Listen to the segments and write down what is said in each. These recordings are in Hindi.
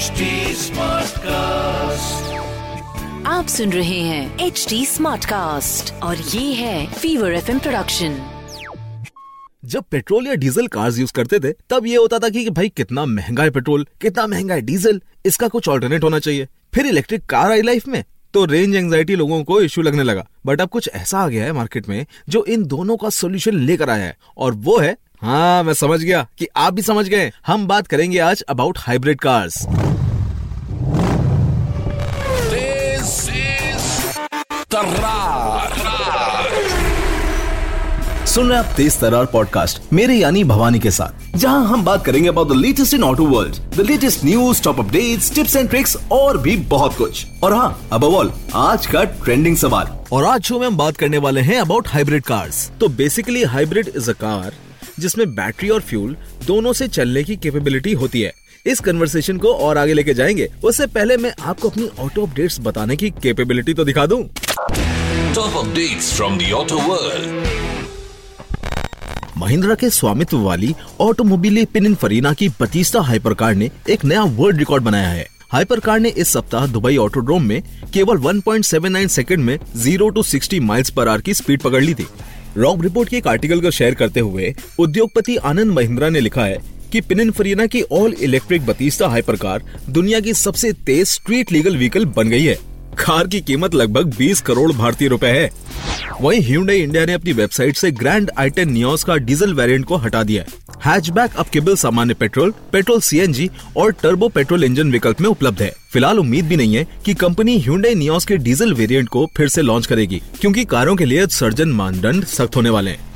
HD Smartcast. आप सुन रहे हैं एच डी स्मार्ट कास्ट और ये है फीवर एफ़ प्रोडक्शन जब पेट्रोल या डीजल कार्स यूज़ करते थे तब ये होता था कि भाई कितना महँगा है पेट्रोल कितना महँगा है डीजल इसका कुछ ऑल्टरनेट होना चाहिए। फिर इलेक्ट्रिक कार आई लाइफ में तो रेंज एंजाइटी लोगों को इश्यू लगने लगा। बट अब कुछ ऐसा आ गया है मार्केट में जो इन दोनों का सोल्यूशन लेकर आया है और वो है हाँ मैं समझ गया कि आप भी समझ गए। हम बात करेंगे आज about hybrid cars This is Tarrar. सुन रहे आप तेज तरार पॉडकास्ट मेरे यानी भवानी के साथ जहाँ हम बात करेंगे about the latest in auto world the latest news top updates tips and tricks और भी बहुत कुछ। और हाँ अब ऑल आज का ट्रेंडिंग सवाल। और आज शो में हम बात करने वाले हैं अबाउट हाइब्रिड कार्स तो basically hybrid is a car जिसमें बैटरी और फ्यूल दोनों से चलने की कैपेबिलिटी होती है। इस कन्वर्सेशन को और आगे लेके जाएँगे। उससे पहले मैं आपको अपनी ऑटो अपडेट्स बताने की कैपेबिलिटी तो दिखा दूँ। Top updates from the auto world. Mahindra के स्वामित्व वाली ऑटोमोबिली पिनिनफरीना की बतीस्ता हाइपर कार ने एक नया वर्ल्ड रिकॉर्ड बनाया है। हाइपर कार ने इस सप्ताह दुबई ऑटोड्रोम में केवल 1.79 सेकंड में 0 टू 60 माइल्स पर आवर की स्पीड पकड़ ली थी। रॉक रिपोर्ट के एक आर्टिकल को शेयर करते हुए उद्योगपति आनंद महिंद्रा ने लिखा है कि पिनिनफरीना की all electric Battista hyper car दुनिया की सबसे तेज स्ट्रीट लीगल व्हीकल बन गई है। कार की कीमत लगभग 20 करोड़ भारतीय रुपए है। वहीं Hyundai इंडिया ने अपनी वेबसाइट से ग्रैंड i10 नियोस का डीजल वेरिएंट को हटा दिया हैचबैक अब केवल सामान्य पेट्रोल पेट्रोल सीएनजी और टर्बो पेट्रोल इंजन विकल्प में उपलब्ध है। फ़िलहाल उम्मीद भी नहीं है कि कंपनी Hyundai नियोस के डीजल वेरिएंट को फिर से लॉन्च करेगी, क्योंकि कारों के लिए सर्जन मानदंड सख्त होने वाले हैं।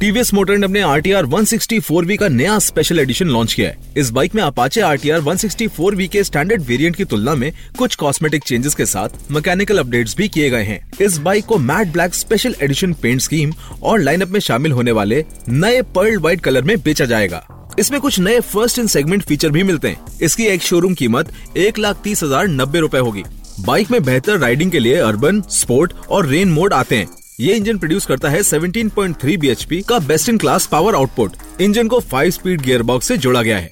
टीवीएस मोटर ने अपने R T R one sixty four V का नया स्पेशल एडिशन लॉन्च किया है। इस बाइक में Apache R T R one sixty four V के स्टैंडर्ड वेरिएंट की तुलना में कुछ कॉस्मेटिक चेंजेस के साथ मैकेनिकल अपडेट्स भी किए गए हैं। इस बाइक को matt black special edition paint scheme और लाइनअप में शामिल होने वाले नए पर्ल व्हाइट कलर में बेचा जाएगा। इसमें कुछ नए फ़र्स्ट इन सेगमेंट फीचर भी मिलते हैं। इसकी एक शोरूम कीमत एक लाख तीस हज़ार नब्बे रूपए होगी। बाइक में बेहतर राइडिंग के लिए अर्बन स्पोर्ट और रेन मोड आते हैं। ये इंजन प्रोड्यूस करता है 17.3 bhp का best in class power output engine को 5 स्पीड गियर बॉक्स से जोड़ा गया है।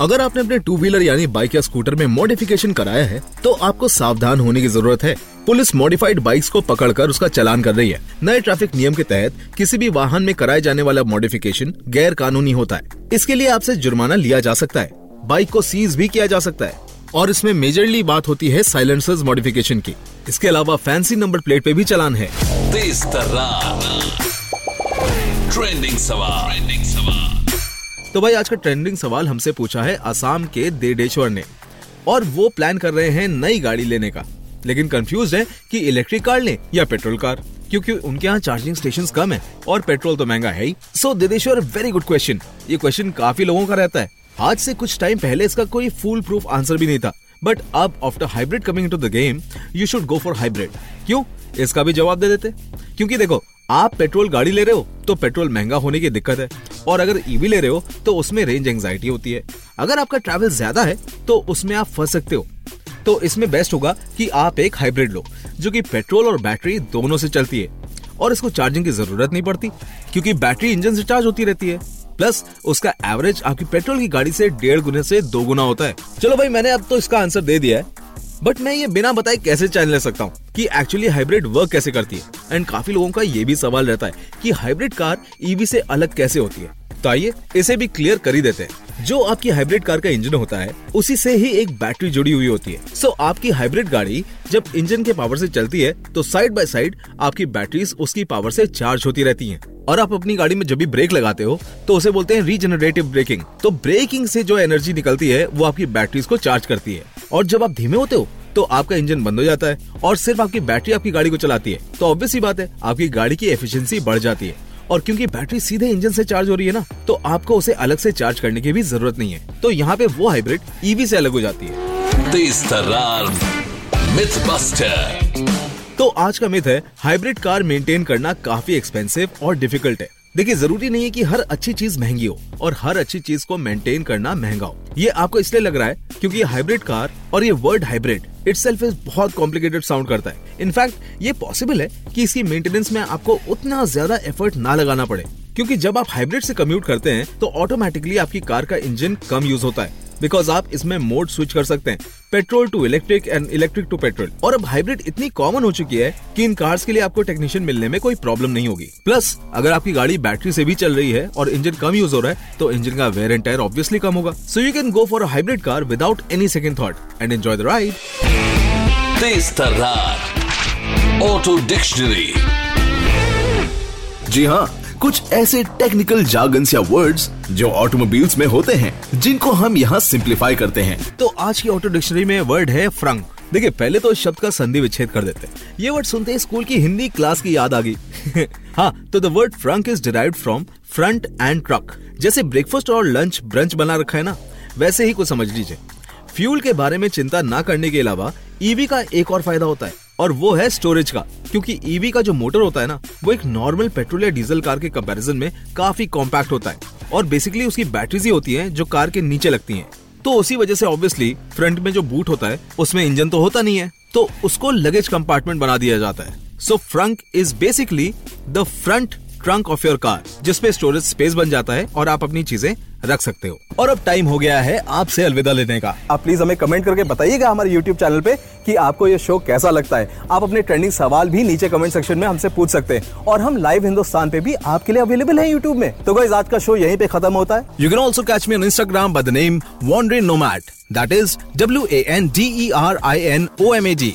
अगर आपने अपने टू व्हीलर यानी बाइक या स्कूटर में मॉडिफिकेशन कराया है तो आपको सावधान होने की ज़रूरत है। पुलिस मॉडिफाइड बाइक्स को पकड़कर उसका चलान कर रही है। नए ट्रैफ़िक नियम के तहत किसी भी वाहन में कराए जाने वाला मॉडिफिकेशन गैर कानूनी होता है। इसके लिए आपसे जुर्माना लिया जा सकता है। बाइक को सीज भी किया जा सकता है। और इसमें मेजरली बात होती है साइलेंसर्स मॉडिफिकेशन की। इसके अलावा फैंसी नंबर प्लेट पे भी चालान है। Tarrar. Trending सवाल. Trending सवाल. तो भाई आज का ट्रेंडिंग सवाल हमसे पूछा है असम के देडेश्वर ने। और वो प्लान कर रहे हैं नई गाड़ी लेने का। लेकिन कंफ्यूज है कि इलेक्ट्रिक कार लें या पेट्रोल कार क्योंकि उनके यहाँ चार्जिंग स्टेशन कम है और पेट्रोल तो महँगा है ही। सो देदेश्वर वेरी गुड क्वेश्चन ये क्वेश्चन काफ़ी लोगों का रहता है। आज से कुछ टाइम पहले इसका कोई फुल प्रूफ आंसर भी नहीं था। बट अब after hybrid coming to the game you should go for hybrid क्यों? इसका भी जवाब दे देते। क्योंकि देखो, आप पेट्रोल गाड़ी ले रहे हो तो पेट्रोल महँगा होने की दिक्कत है। और अगर ईवी ले रहे हो तो उसमें रेंज एंजाइटी होती है। अगर आपका ट्रैवल ज़्यादा है तो उसमें आप फंस सकते हो। तो इसमें बेस्ट होगा कि आप एक हाइब्रिड लो, जो कि पेट्रोल और बैटरी दोनों से चलती है। और इसको चार्जिंग की ज़रूरत नहीं पड़ती, क्योंकि बैटरी इंजन से चार्ज होती रहती है। प्लस उसका एवरेज आपकी पेट्रोल की गाड़ी से डेढ़ गुने से दो गुना होता है। चलो भाई, मैंने अब तो इसका आंसर दे दिया है। बट मैं ये बिना बताए कैसे चैन ले सकता हूँ कि एक्चुअली हाइब्रिड वर्क कैसे करती है? एंड काफ़ी लोगों का ये भी सवाल रहता है कि हाइब्रिड कार ईवी से अलग कैसे होती है? तो आइए इसे भी क्लियर कर ही देते हैं। जो आपकी हाइब्रिड कार का इंजन होता है, उसी से ही एक बैटरी जुड़ी हुई होती है। सो आपकी हाइब्रिड गाड़ी जब इंजन के पावर से चलती है तो साइड बाय साइड आपकी बैटरीज उसकी पावर से चार्ज होती रहती हैं। और आप अपनी गाड़ी में जब भी ब्रेक लगाते हो तो उसे बोलते हैं रीजनरेटिव ब्रेकिंग तो ब्रेकिंग से जो एनर्जी निकलती है, वो आपकी बैटरीज को चार्ज करती है। और जब आप धीमे होते हो तो आपका इंजन बंद हो जाता है। और सिर्फ़ आपकी बैटरी आपकी गाड़ी को चलाती है। तो ऑब्वियस ही बात है, आपकी गाड़ी की एफिशिएंसी बढ़ जाती है। और क्योंकि बैटरी सीधे इंजन से चार्ज हो रही है ना तो आपको उसे अलग से चार्ज करने की भी ज़रूरत नहीं है। तो यहाँ पे वो हाइब्रिड ईवी से अलग हो जाती है। Tarrar. तो आज का मिथ है हाइब्रिड कार मेंटेन करना काफ़ी एक्सपेंसिव और डिफ़िकल्ट है। देखिए ज़रूरी नहीं है कि हर अच्छी चीज़ महँगी हो और हर अच्छी चीज़ को मेंटेन करना महँगा हो। ये आपको इसलिए लग रहा है क्योंकि ये हाइब्रिड कार और ये वर्ड हाइब्रिड इटसेल्फ इज़ बहुत कॉम्प्लिकेटेड साउंड करता है। इनफैक्ट ये पॉसिबल है कि इसकी मेंटेनेंस में आपको उतना ज़्यादा एफर्ट ना लगाना पड़े। क्योंकि जब आप हाइब्रिड से कम्यूट करते हैं तो ऑटोमेटिकली आपकी कार का इंजन कम यूज़ होता है। बिकॉज़ आप इसमें मोड स्विच कर सकते हैं। Petrol to electric and electric to petrol और अब हाइब्रिड इतनी कॉमन हो चुकी है कि इन कार्स के लिए आपको टेक्नीशियन मिलने में कोई प्रॉब्लम नहीं होगी। प्लस अगर आपकी गाड़ी बैटरी से भी चल रही है और इंजन कम यूज़ हो रहा है तो इंजन का वेयर एंड टायर ऑब्वियसली कम होगा। So you can go for hybrid car without any second thought and enjoy the ride Tej तर्रार auto dictionary जी हाँ कुछ ऐसे टेक्निकल जार्गन्स या वर्ड्स जो ऑटोमोबाइल्स में होते हैं जिनको हम यहाँ सिंप्लीफाई करते हैं। तो आज की ऑटो डिक्शनरी में वर्ड है फ्रंक देखिए पहले तो इस शब्द का संधि विच्छेद कर देते हैं। ये वर्ड सुनते ही स्कूल की हिंदी क्लास की याद आ गई। हाँ तो the word frunk is derive from front and truck जैसे ब्रेकफास्ट और लंच ब्रंच बना रखा है ना वैसे ही कुछ समझ लीजिए। फ्यूल के बारे में चिंता ना करने के अलावा ईवी का एक और फ़ायदा होता है, और वो है स्टोरेज का। क्योंकि ईवी का जो मोटर होता है ना, वो एक नॉर्मल पेट्रोल या डीजल कार के कंपैरिजन में काफ़ी कॉम्पैक्ट होता है, और बेसिकली उसकी बैटरीज ही होती हैं जो कार के नीचे लगती हैं। तो उसी वजह से ऑब्वियसली फ्रंट में जो बूट होता है, उसमें इंजन तो होता नहीं है तो उसको लगेज कंपार्टमेंट बना दिया जाता है। So frunk is basically the front trunk of your car जिसपे स्टोरेज स्पेस बन जाता है, और आप अपनी चीज़ें रख सकते हो। और अब टाइम हो गया है आपसे अलविदा लेने का। आप प्लीज़ हमें कमेंट करके बताइएगा हमारे यूट्यूब चैनल पे कि आपको ये शो कैसा लगता है। आप अपने ट्रेंडिंग सवाल भी नीचे कमेंट सेक्शन में हमसे पूछ सकते हैं। और हम लाइव हिंदुस्तान पे भी आपके लिए अवेलेबल है यूट्यूब में। तो गाइस आज का शो यहीं पे खत्म होता है। You can also catch me on Instagram by the name wanderin nomad that is W A N D E R I N O M A ji